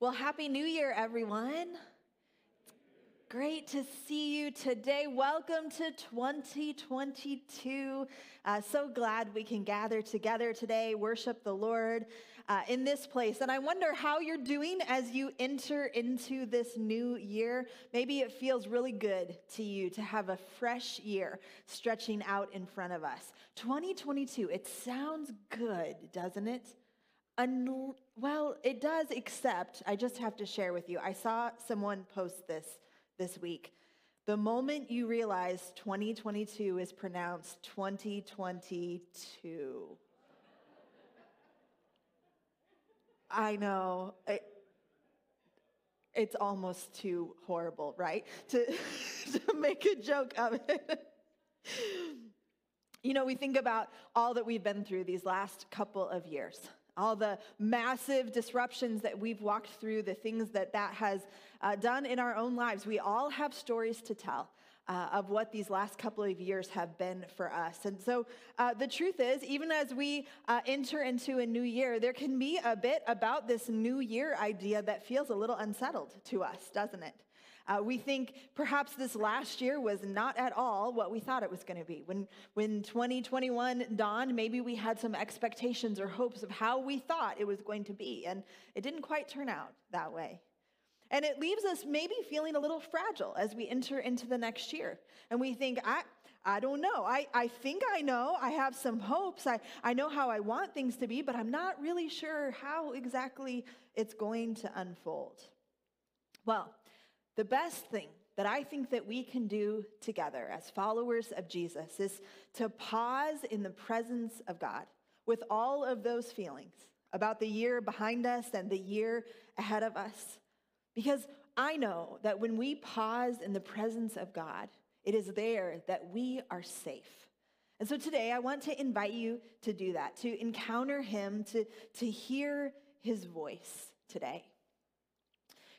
Well, Happy New Year, everyone. Great to see you today. Welcome to 2022. Uh, so glad we can gather together today, worship the Lord uh, in this place. And I wonder how you're doing as you enter into this new year. Maybe it feels really good to you to have a fresh year stretching out in front of us. 2022, it sounds good, doesn't it? Well, it does, except I just have to share with you. I saw someone post this this week. The moment you realize 2022 is pronounced 2022. I know. It, it's almost too horrible, right? To, to make a joke of it. you know, we think about all that we've been through these last couple of years all the massive disruptions that we've walked through, the things that that has uh, done in our own lives. We all have stories to tell. Uh, of what these last couple of years have been for us. And so uh, the truth is, even as we uh, enter into a new year, there can be a bit about this new year idea that feels a little unsettled to us, doesn't it? Uh, we think perhaps this last year was not at all what we thought it was going to be. When, when 2021 dawned, maybe we had some expectations or hopes of how we thought it was going to be, and it didn't quite turn out that way. And it leaves us maybe feeling a little fragile as we enter into the next year. And we think, I, I don't know. I, I think I know. I have some hopes. I, I know how I want things to be, but I'm not really sure how exactly it's going to unfold. Well, the best thing that I think that we can do together as followers of Jesus is to pause in the presence of God with all of those feelings about the year behind us and the year ahead of us. Because I know that when we pause in the presence of God, it is there that we are safe. And so today I want to invite you to do that, to encounter Him, to, to hear His voice today.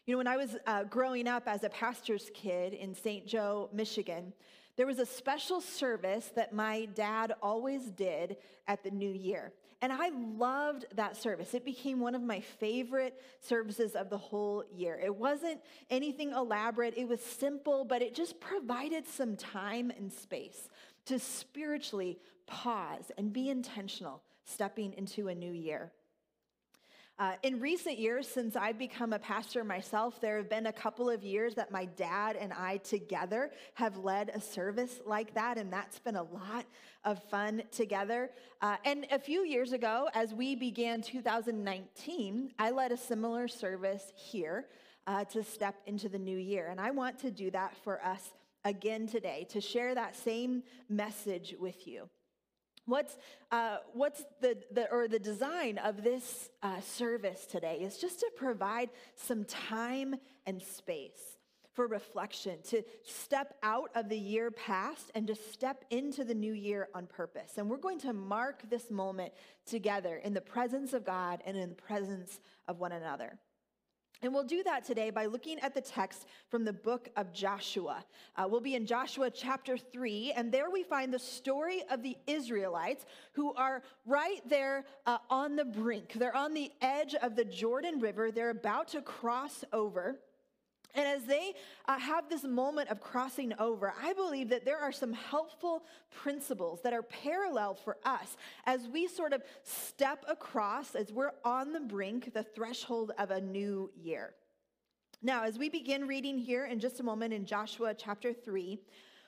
You know, when I was uh, growing up as a pastor's kid in St. Joe, Michigan, there was a special service that my dad always did at the new year. And I loved that service. It became one of my favorite services of the whole year. It wasn't anything elaborate, it was simple, but it just provided some time and space to spiritually pause and be intentional stepping into a new year. Uh, in recent years, since I've become a pastor myself, there have been a couple of years that my dad and I together have led a service like that, and that's been a lot of fun together. Uh, and a few years ago, as we began 2019, I led a similar service here uh, to step into the new year. And I want to do that for us again today, to share that same message with you. What's, uh, what's the, the, or the design of this uh, service today is just to provide some time and space for reflection, to step out of the year past and to step into the new year on purpose. And we're going to mark this moment together in the presence of God and in the presence of one another. And we'll do that today by looking at the text from the book of Joshua. Uh, we'll be in Joshua chapter 3, and there we find the story of the Israelites who are right there uh, on the brink. They're on the edge of the Jordan River, they're about to cross over. And as they uh, have this moment of crossing over, I believe that there are some helpful principles that are parallel for us as we sort of step across, as we're on the brink, the threshold of a new year. Now, as we begin reading here in just a moment in Joshua chapter 3,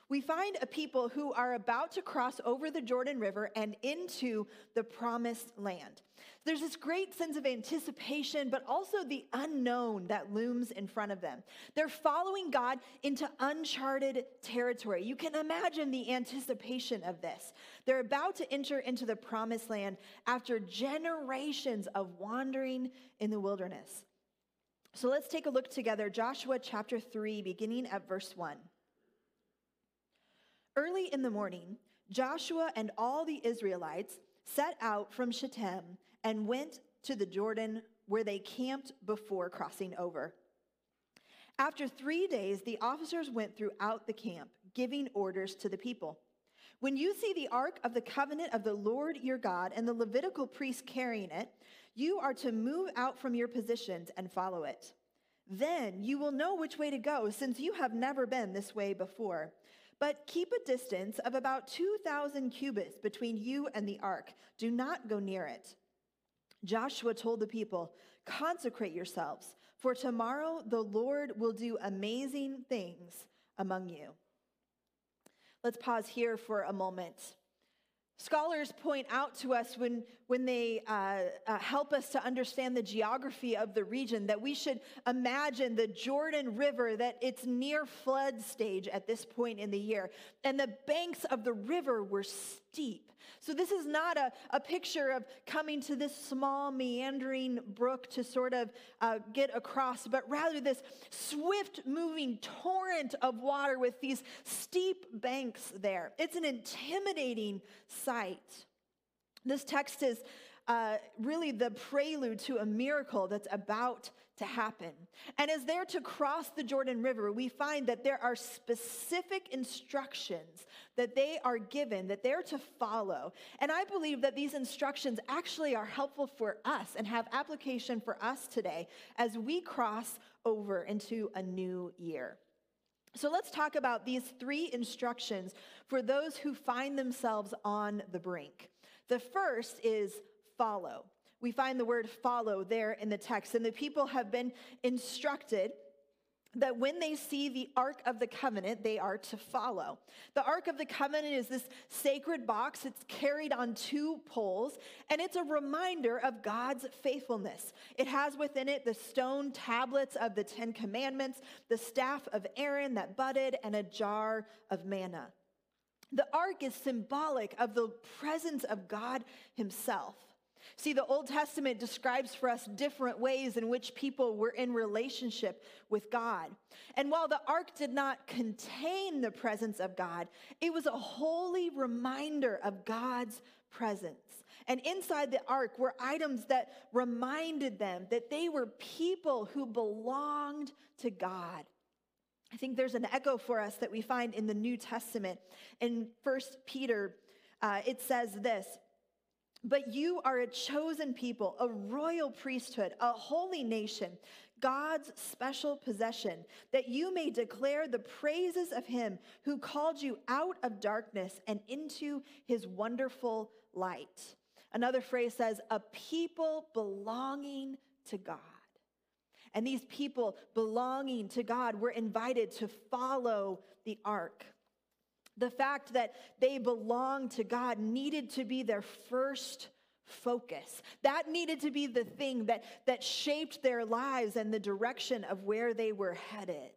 we find a people who are about to cross over the Jordan River and into the promised land. There's this great sense of anticipation, but also the unknown that looms in front of them. They're following God into uncharted territory. You can imagine the anticipation of this. They're about to enter into the promised land after generations of wandering in the wilderness. So let's take a look together. Joshua chapter 3, beginning at verse 1. Early in the morning, Joshua and all the Israelites set out from Shittim and went to the Jordan where they camped before crossing over. After three days, the officers went throughout the camp, giving orders to the people. When you see the ark of the covenant of the Lord your God and the Levitical priests carrying it, You are to move out from your positions and follow it. Then you will know which way to go, since you have never been this way before. But keep a distance of about 2,000 cubits between you and the ark. Do not go near it. Joshua told the people, Consecrate yourselves, for tomorrow the Lord will do amazing things among you. Let's pause here for a moment. Scholars point out to us when, when they uh, uh, help us to understand the geography of the region that we should imagine the Jordan River, that it's near flood stage at this point in the year. And the banks of the river were steep. So, this is not a, a picture of coming to this small meandering brook to sort of uh, get across, but rather this swift moving torrent of water with these steep banks there. It's an intimidating sight. This text is uh, really the prelude to a miracle that's about to happen. And as they're to cross the Jordan River, we find that there are specific instructions that they are given that they're to follow. And I believe that these instructions actually are helpful for us and have application for us today as we cross over into a new year. So let's talk about these three instructions for those who find themselves on the brink. The first is follow. We find the word follow there in the text, and the people have been instructed that when they see the Ark of the Covenant, they are to follow. The Ark of the Covenant is this sacred box. It's carried on two poles, and it's a reminder of God's faithfulness. It has within it the stone tablets of the Ten Commandments, the staff of Aaron that budded, and a jar of manna. The Ark is symbolic of the presence of God Himself. See, the Old Testament describes for us different ways in which people were in relationship with God. And while the ark did not contain the presence of God, it was a holy reminder of God's presence. And inside the ark were items that reminded them that they were people who belonged to God. I think there's an echo for us that we find in the New Testament. In First Peter, uh, it says this but you are a chosen people, a royal priesthood, a holy nation, God's special possession, that you may declare the praises of him who called you out of darkness and into his wonderful light. Another phrase says, a people belonging to God. And these people belonging to God were invited to follow the ark. The fact that they belonged to God needed to be their first focus. That needed to be the thing that, that shaped their lives and the direction of where they were headed.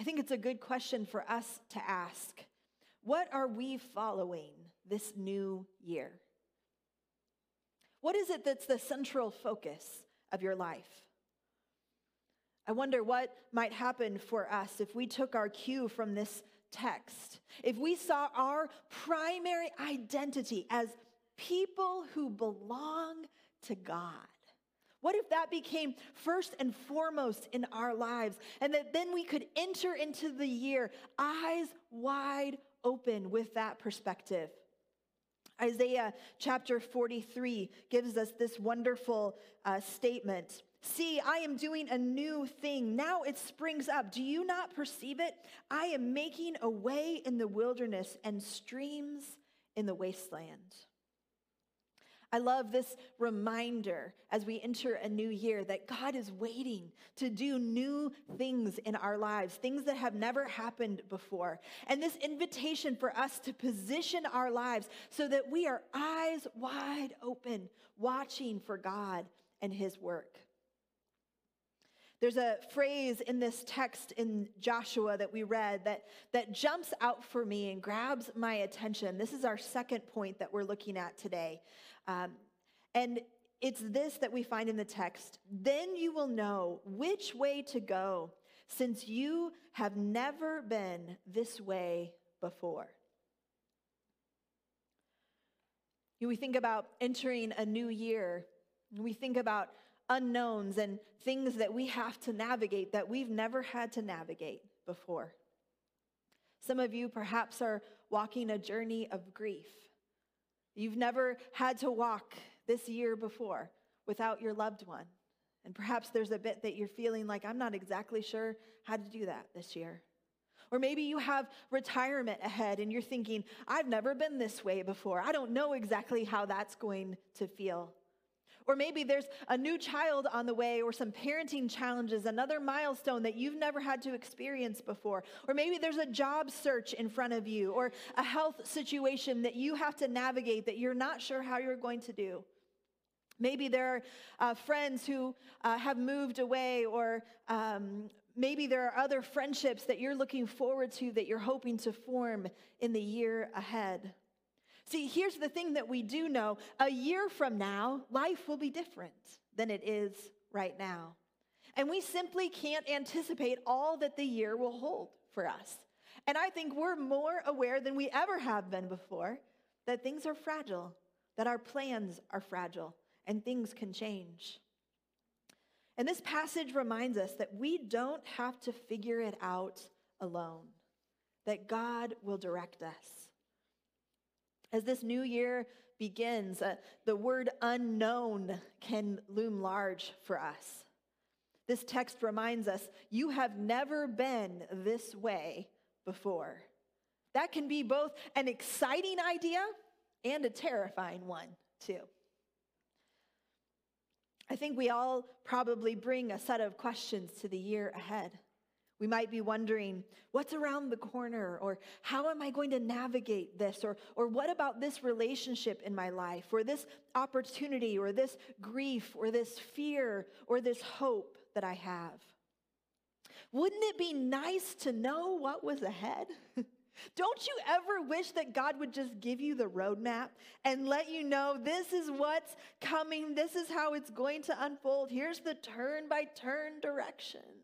I think it's a good question for us to ask. What are we following this new year? What is it that's the central focus of your life? I wonder what might happen for us if we took our cue from this text, if we saw our primary identity as people who belong to God, what if that became first and foremost in our lives? And that then we could enter into the year eyes wide open with that perspective. Isaiah chapter 43 gives us this wonderful uh, statement. See, I am doing a new thing. Now it springs up. Do you not perceive it? I am making a way in the wilderness and streams in the wasteland. I love this reminder as we enter a new year that God is waiting to do new things in our lives, things that have never happened before. And this invitation for us to position our lives so that we are eyes wide open, watching for God and His work. There's a phrase in this text in Joshua that we read that, that jumps out for me and grabs my attention. This is our second point that we're looking at today. Um, and it's this that we find in the text. Then you will know which way to go, since you have never been this way before. We think about entering a new year. We think about unknowns and things that we have to navigate that we've never had to navigate before. Some of you perhaps are walking a journey of grief. You've never had to walk this year before without your loved one. And perhaps there's a bit that you're feeling like, I'm not exactly sure how to do that this year. Or maybe you have retirement ahead and you're thinking, I've never been this way before. I don't know exactly how that's going to feel. Or maybe there's a new child on the way, or some parenting challenges, another milestone that you've never had to experience before. Or maybe there's a job search in front of you, or a health situation that you have to navigate that you're not sure how you're going to do. Maybe there are uh, friends who uh, have moved away, or um, maybe there are other friendships that you're looking forward to that you're hoping to form in the year ahead. See, here's the thing that we do know a year from now, life will be different than it is right now. And we simply can't anticipate all that the year will hold for us. And I think we're more aware than we ever have been before that things are fragile, that our plans are fragile, and things can change. And this passage reminds us that we don't have to figure it out alone, that God will direct us. As this new year begins, uh, the word unknown can loom large for us. This text reminds us you have never been this way before. That can be both an exciting idea and a terrifying one, too. I think we all probably bring a set of questions to the year ahead. We might be wondering, what's around the corner? Or how am I going to navigate this? Or, or what about this relationship in my life? Or this opportunity? Or this grief? Or this fear? Or this hope that I have? Wouldn't it be nice to know what was ahead? Don't you ever wish that God would just give you the roadmap and let you know this is what's coming, this is how it's going to unfold, here's the turn by turn directions?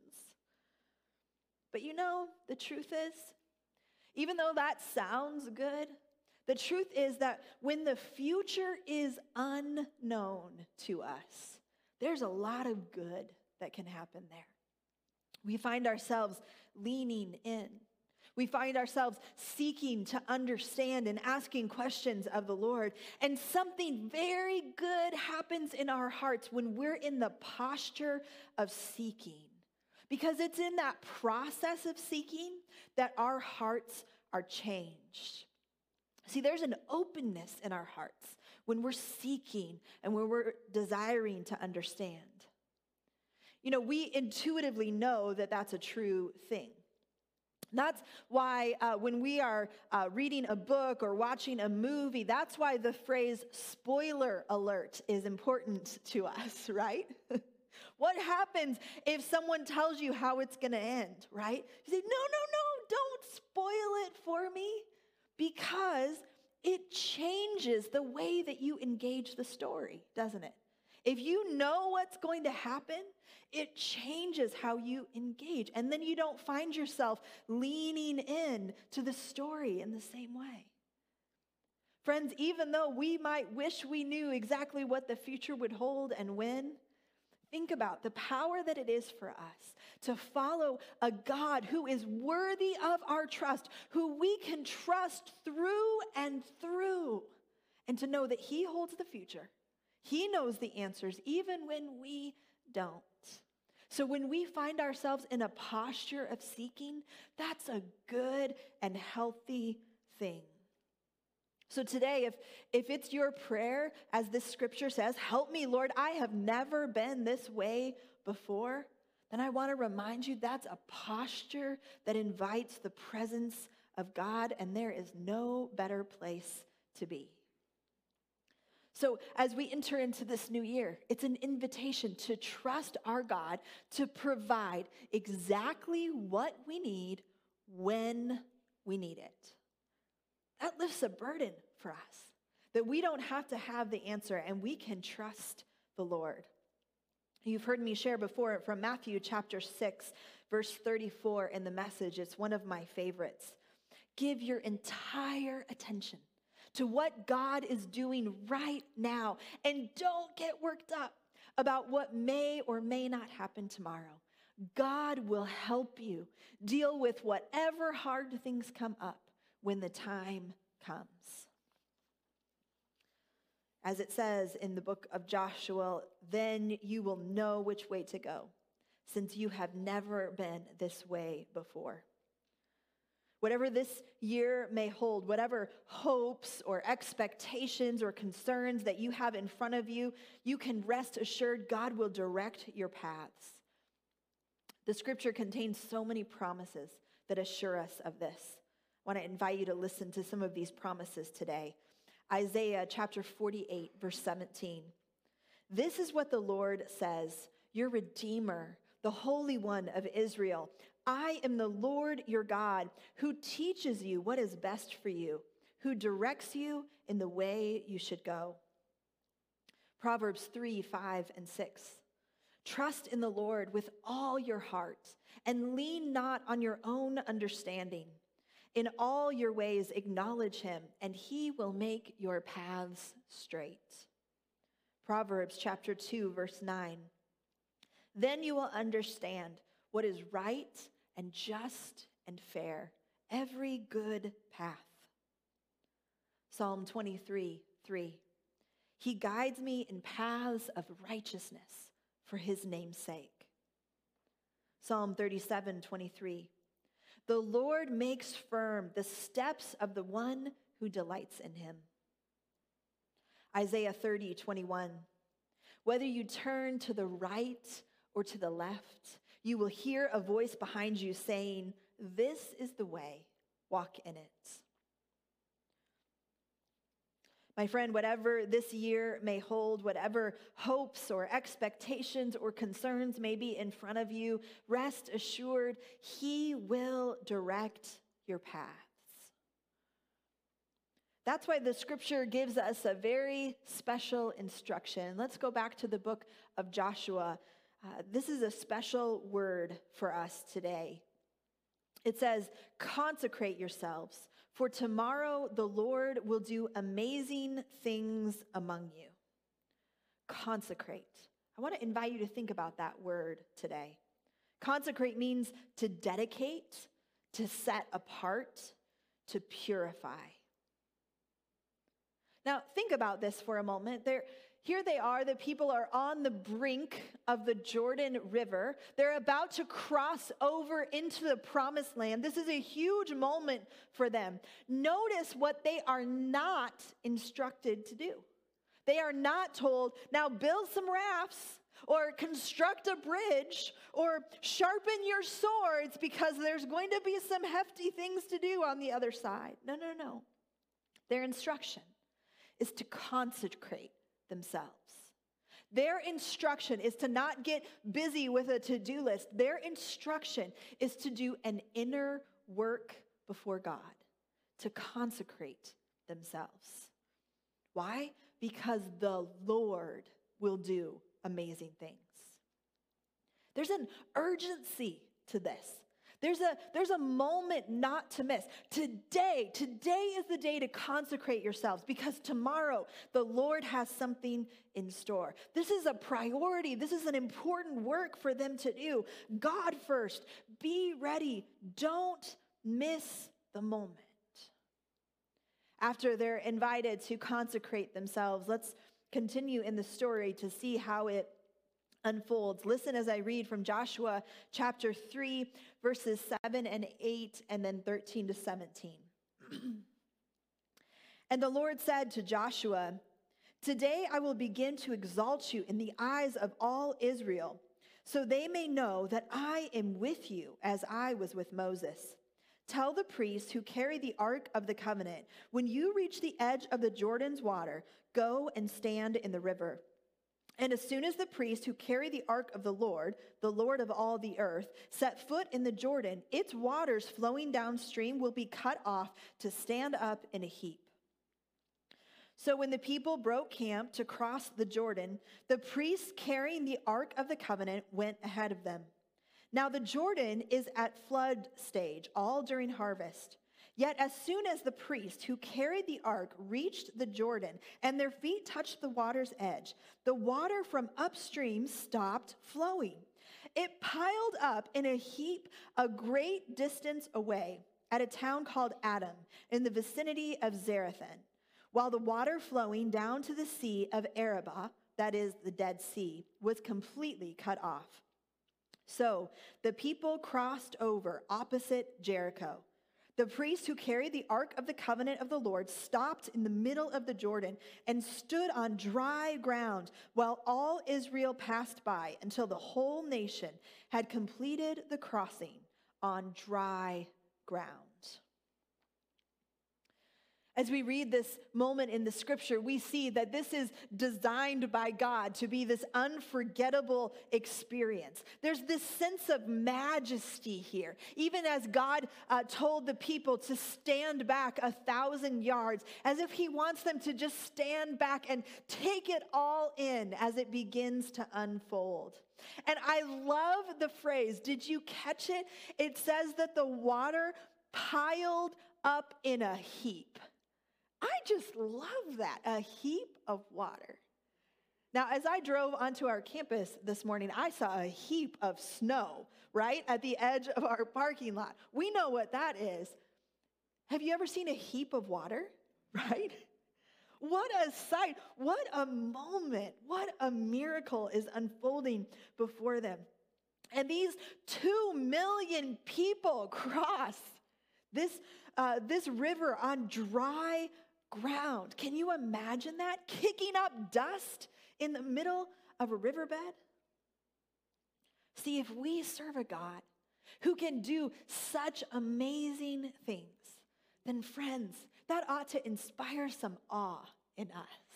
But you know, the truth is, even though that sounds good, the truth is that when the future is unknown to us, there's a lot of good that can happen there. We find ourselves leaning in. We find ourselves seeking to understand and asking questions of the Lord. And something very good happens in our hearts when we're in the posture of seeking because it's in that process of seeking that our hearts are changed. See, there's an openness in our hearts when we're seeking and when we're desiring to understand. You know, we intuitively know that that's a true thing. That's why uh, when we are uh, reading a book or watching a movie, that's why the phrase spoiler alert is important to us, right? What happens if someone tells you how it's going to end, right? You say, no, no, no, don't spoil it for me because it changes the way that you engage the story, doesn't it? If you know what's going to happen, it changes how you engage. And then you don't find yourself leaning in to the story in the same way. Friends, even though we might wish we knew exactly what the future would hold and when, Think about the power that it is for us to follow a God who is worthy of our trust, who we can trust through and through, and to know that He holds the future. He knows the answers, even when we don't. So when we find ourselves in a posture of seeking, that's a good and healthy thing. So today, if, if it's your prayer, as this scripture says, help me, Lord, I have never been this way before, then I want to remind you that's a posture that invites the presence of God, and there is no better place to be. So, as we enter into this new year, it's an invitation to trust our God to provide exactly what we need when we need it. That lifts a burden for us that we don't have to have the answer and we can trust the Lord. You've heard me share before from Matthew chapter 6, verse 34 in the message. It's one of my favorites. Give your entire attention to what God is doing right now and don't get worked up about what may or may not happen tomorrow. God will help you deal with whatever hard things come up when the time comes. As it says in the book of Joshua, then you will know which way to go, since you have never been this way before. Whatever this year may hold, whatever hopes or expectations or concerns that you have in front of you, you can rest assured God will direct your paths. The scripture contains so many promises that assure us of this. Want to invite you to listen to some of these promises today. Isaiah chapter 48, verse 17. This is what the Lord says, your Redeemer, the Holy One of Israel. I am the Lord your God who teaches you what is best for you, who directs you in the way you should go. Proverbs 3 5 and 6. Trust in the Lord with all your heart and lean not on your own understanding. In all your ways, acknowledge him, and he will make your paths straight. Proverbs chapter 2, verse 9. Then you will understand what is right and just and fair, every good path. Psalm 23, 3. He guides me in paths of righteousness for his name's sake. Psalm 37, 23. The Lord makes firm the steps of the one who delights in him. Isaiah 30, 21. Whether you turn to the right or to the left, you will hear a voice behind you saying, This is the way, walk in it. My friend, whatever this year may hold, whatever hopes or expectations or concerns may be in front of you, rest assured He will direct your paths. That's why the scripture gives us a very special instruction. Let's go back to the book of Joshua. Uh, this is a special word for us today. It says, consecrate yourselves for tomorrow the Lord will do amazing things among you. Consecrate. I want to invite you to think about that word today. Consecrate means to dedicate, to set apart, to purify. Now, think about this for a moment. There, here they are, the people are on the brink of the Jordan River. They're about to cross over into the promised land. This is a huge moment for them. Notice what they are not instructed to do. They are not told, now build some rafts or construct a bridge or sharpen your swords because there's going to be some hefty things to do on the other side. No, no, no. Their instruction is to consecrate themselves. Their instruction is to not get busy with a to do list. Their instruction is to do an inner work before God, to consecrate themselves. Why? Because the Lord will do amazing things. There's an urgency to this. There's a, there's a moment not to miss. Today, today is the day to consecrate yourselves because tomorrow the Lord has something in store. This is a priority. This is an important work for them to do. God first. Be ready. Don't miss the moment. After they're invited to consecrate themselves, let's continue in the story to see how it unfolds. Listen as I read from Joshua chapter 3, verses 7 and 8, and then 13 to 17. and the Lord said to Joshua, Today I will begin to exalt you in the eyes of all Israel, so they may know that I am with you as I was with Moses. Tell the priests who carry the ark of the covenant, when you reach the edge of the Jordan's water, go and stand in the river. And as soon as the priests who carry the ark of the Lord, the Lord of all the earth, set foot in the Jordan, its waters flowing downstream will be cut off to stand up in a heap. So when the people broke camp to cross the Jordan, the priests carrying the ark of the covenant went ahead of them. Now the Jordan is at flood stage, all during harvest. Yet, as soon as the priest who carried the ark reached the Jordan and their feet touched the water's edge, the water from upstream stopped flowing. It piled up in a heap a great distance away at a town called Adam in the vicinity of Zarethan. while the water flowing down to the sea of Arabah, that is the Dead Sea, was completely cut off. So the people crossed over opposite Jericho. The priests who carried the ark of the covenant of the Lord stopped in the middle of the Jordan and stood on dry ground while all Israel passed by until the whole nation had completed the crossing on dry ground. As we read this moment in the scripture, we see that this is designed by God to be this unforgettable experience. There's this sense of majesty here. Even as God uh, told the people to stand back a thousand yards, as if He wants them to just stand back and take it all in as it begins to unfold. And I love the phrase, did you catch it? It says that the water piled up in a heap. I just love that a heap of water. Now, as I drove onto our campus this morning, I saw a heap of snow right at the edge of our parking lot. We know what that is. Have you ever seen a heap of water? Right? What a sight. What a moment. What a miracle is unfolding before them. And these two million people cross this, uh, this river on dry ground. Can you imagine that? Kicking up dust in the middle of a riverbed? See, if we serve a God who can do such amazing things, then friends, that ought to inspire some awe in us.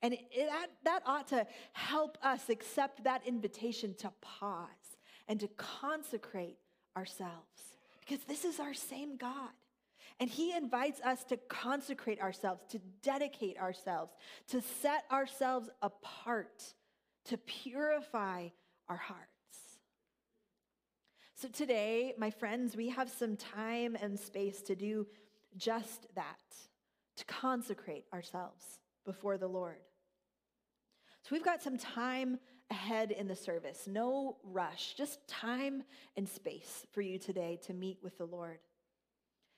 And it, that, that ought to help us accept that invitation to pause and to consecrate ourselves because this is our same God. And he invites us to consecrate ourselves, to dedicate ourselves, to set ourselves apart, to purify our hearts. So today, my friends, we have some time and space to do just that, to consecrate ourselves before the Lord. So we've got some time ahead in the service, no rush, just time and space for you today to meet with the Lord.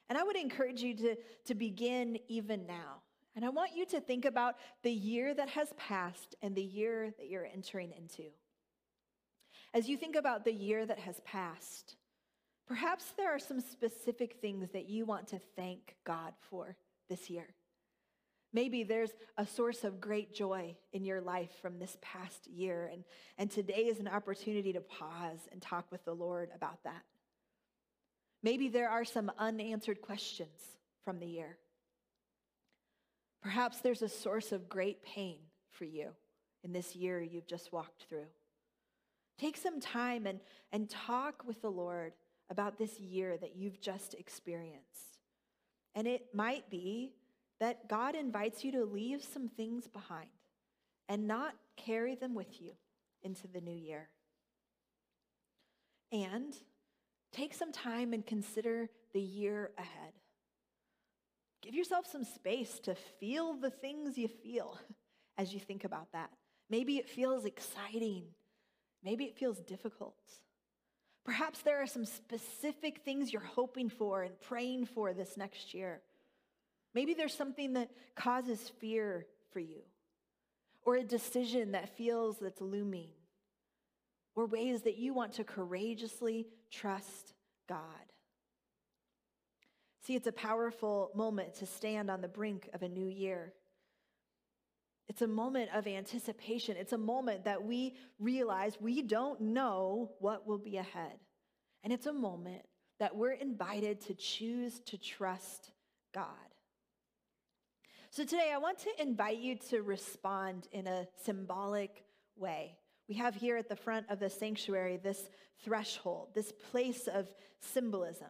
And I would encourage you to, to begin even now. And I want you to think about the year that has passed and the year that you're entering into. As you think about the year that has passed, perhaps there are some specific things that you want to thank God for this year. Maybe there's a source of great joy in your life from this past year, and, and today is an opportunity to pause and talk with the Lord about that. Maybe there are some unanswered questions from the year. Perhaps there's a source of great pain for you in this year you've just walked through. Take some time and, and talk with the Lord about this year that you've just experienced. And it might be that God invites you to leave some things behind and not carry them with you into the new year. And Take some time and consider the year ahead. Give yourself some space to feel the things you feel as you think about that. Maybe it feels exciting. Maybe it feels difficult. Perhaps there are some specific things you're hoping for and praying for this next year. Maybe there's something that causes fear for you, or a decision that feels that's looming or ways that you want to courageously trust God. See, it's a powerful moment to stand on the brink of a new year. It's a moment of anticipation. It's a moment that we realize we don't know what will be ahead. And it's a moment that we're invited to choose to trust God. So today, I want to invite you to respond in a symbolic way. We have here at the front of the sanctuary this threshold, this place of symbolism.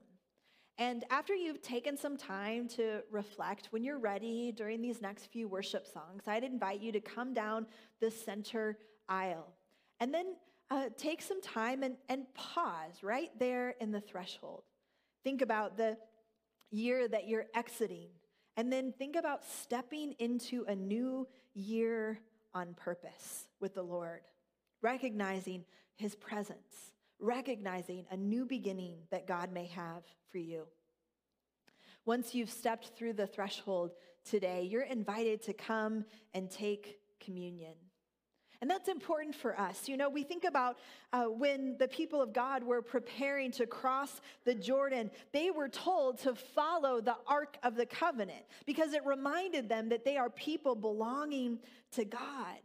And after you've taken some time to reflect, when you're ready during these next few worship songs, I'd invite you to come down the center aisle and then uh, take some time and, and pause right there in the threshold. Think about the year that you're exiting, and then think about stepping into a new year on purpose with the Lord recognizing his presence, recognizing a new beginning that God may have for you. Once you've stepped through the threshold, today, you're invited to come and take communion. And that's important for us. You know, we think about uh, when the people of God were preparing to cross the Jordan, they were told to follow the Ark of the Covenant because it reminded them that they are people belonging to God.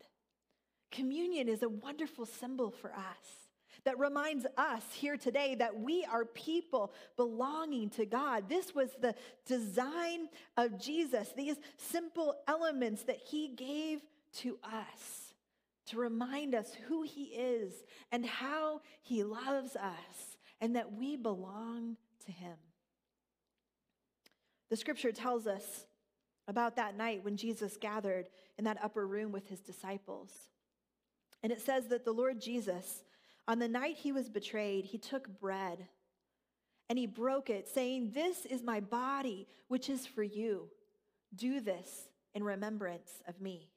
Communion is a wonderful symbol for us that reminds us here today that we are people belonging to God. This was the design of Jesus, these simple elements that he gave to us to remind us who he is and how he loves us and that we belong to him. The scripture tells us about that night when Jesus gathered in that upper room with his disciples. And it says that the Lord Jesus on the night he was betrayed, he took bread and he broke it, saying, This is my body, which is for you. Do this in remembrance of me.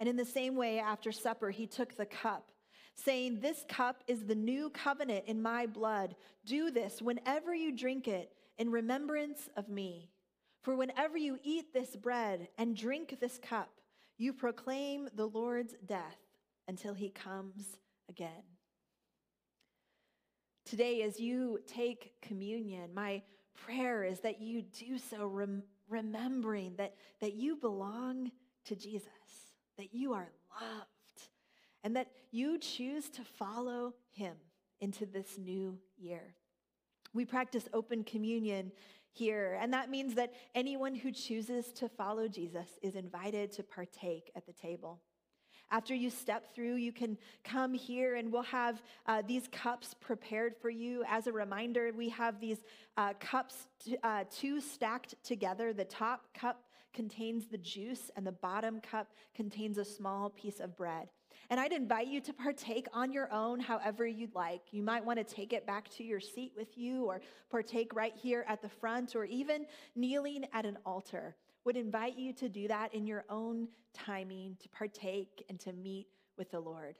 And in the same way, after supper, he took the cup, saying, This cup is the new covenant in my blood. Do this whenever you drink it in remembrance of me. For whenever you eat this bread and drink this cup, you proclaim the Lord's death until he comes again. Today, as you take communion, my prayer is that you do so rem- remembering that, that you belong to Jesus, that you are loved, and that you choose to follow him into this new year. We practice open communion here, and that means that anyone who chooses to follow Jesus is invited to partake at the table. After you step through, you can come here and we'll have uh, these cups prepared for you. As a reminder, we have these uh, cups, t- uh, two stacked together. The top cup contains the juice, and the bottom cup contains a small piece of bread. And I'd invite you to partake on your own, however you'd like. You might want to take it back to your seat with you, or partake right here at the front, or even kneeling at an altar would invite you to do that in your own timing, to partake and to meet with the Lord.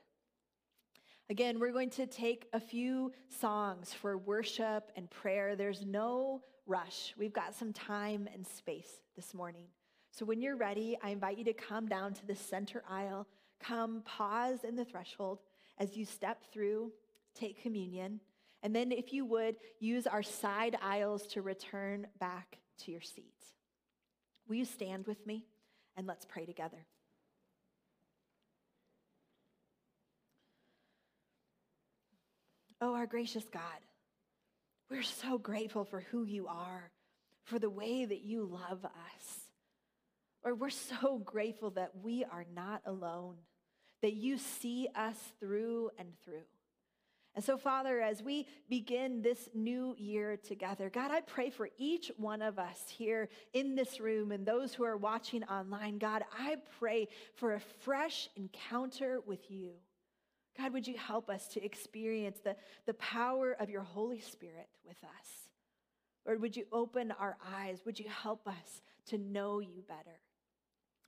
Again, we're going to take a few songs for worship and prayer. There's no rush. We've got some time and space this morning. So when you're ready, I invite you to come down to the center aisle. Come, pause in the threshold as you step through, take communion. And then, if you would, use our side aisles to return back to your seat. Will you stand with me and let's pray together? Oh, our gracious God, we're so grateful for who you are, for the way that you love us. Or we're so grateful that we are not alone, that you see us through and through. And so, Father, as we begin this new year together, God, I pray for each one of us here in this room and those who are watching online. God, I pray for a fresh encounter with you. God, would you help us to experience the, the power of your Holy Spirit with us? Lord, would you open our eyes? Would you help us to know you better?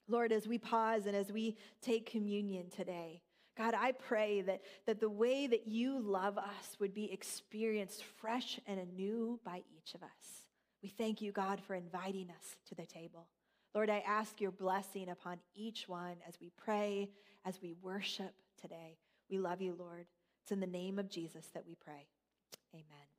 Lord, as we pause and as we take communion today, God, I pray that, that the way that you love us would be experienced fresh and anew by each of us. We thank you, God, for inviting us to the table. Lord, I ask your blessing upon each one as we pray, as we worship today. We love you, Lord. It's in the name of Jesus that we pray. Amen.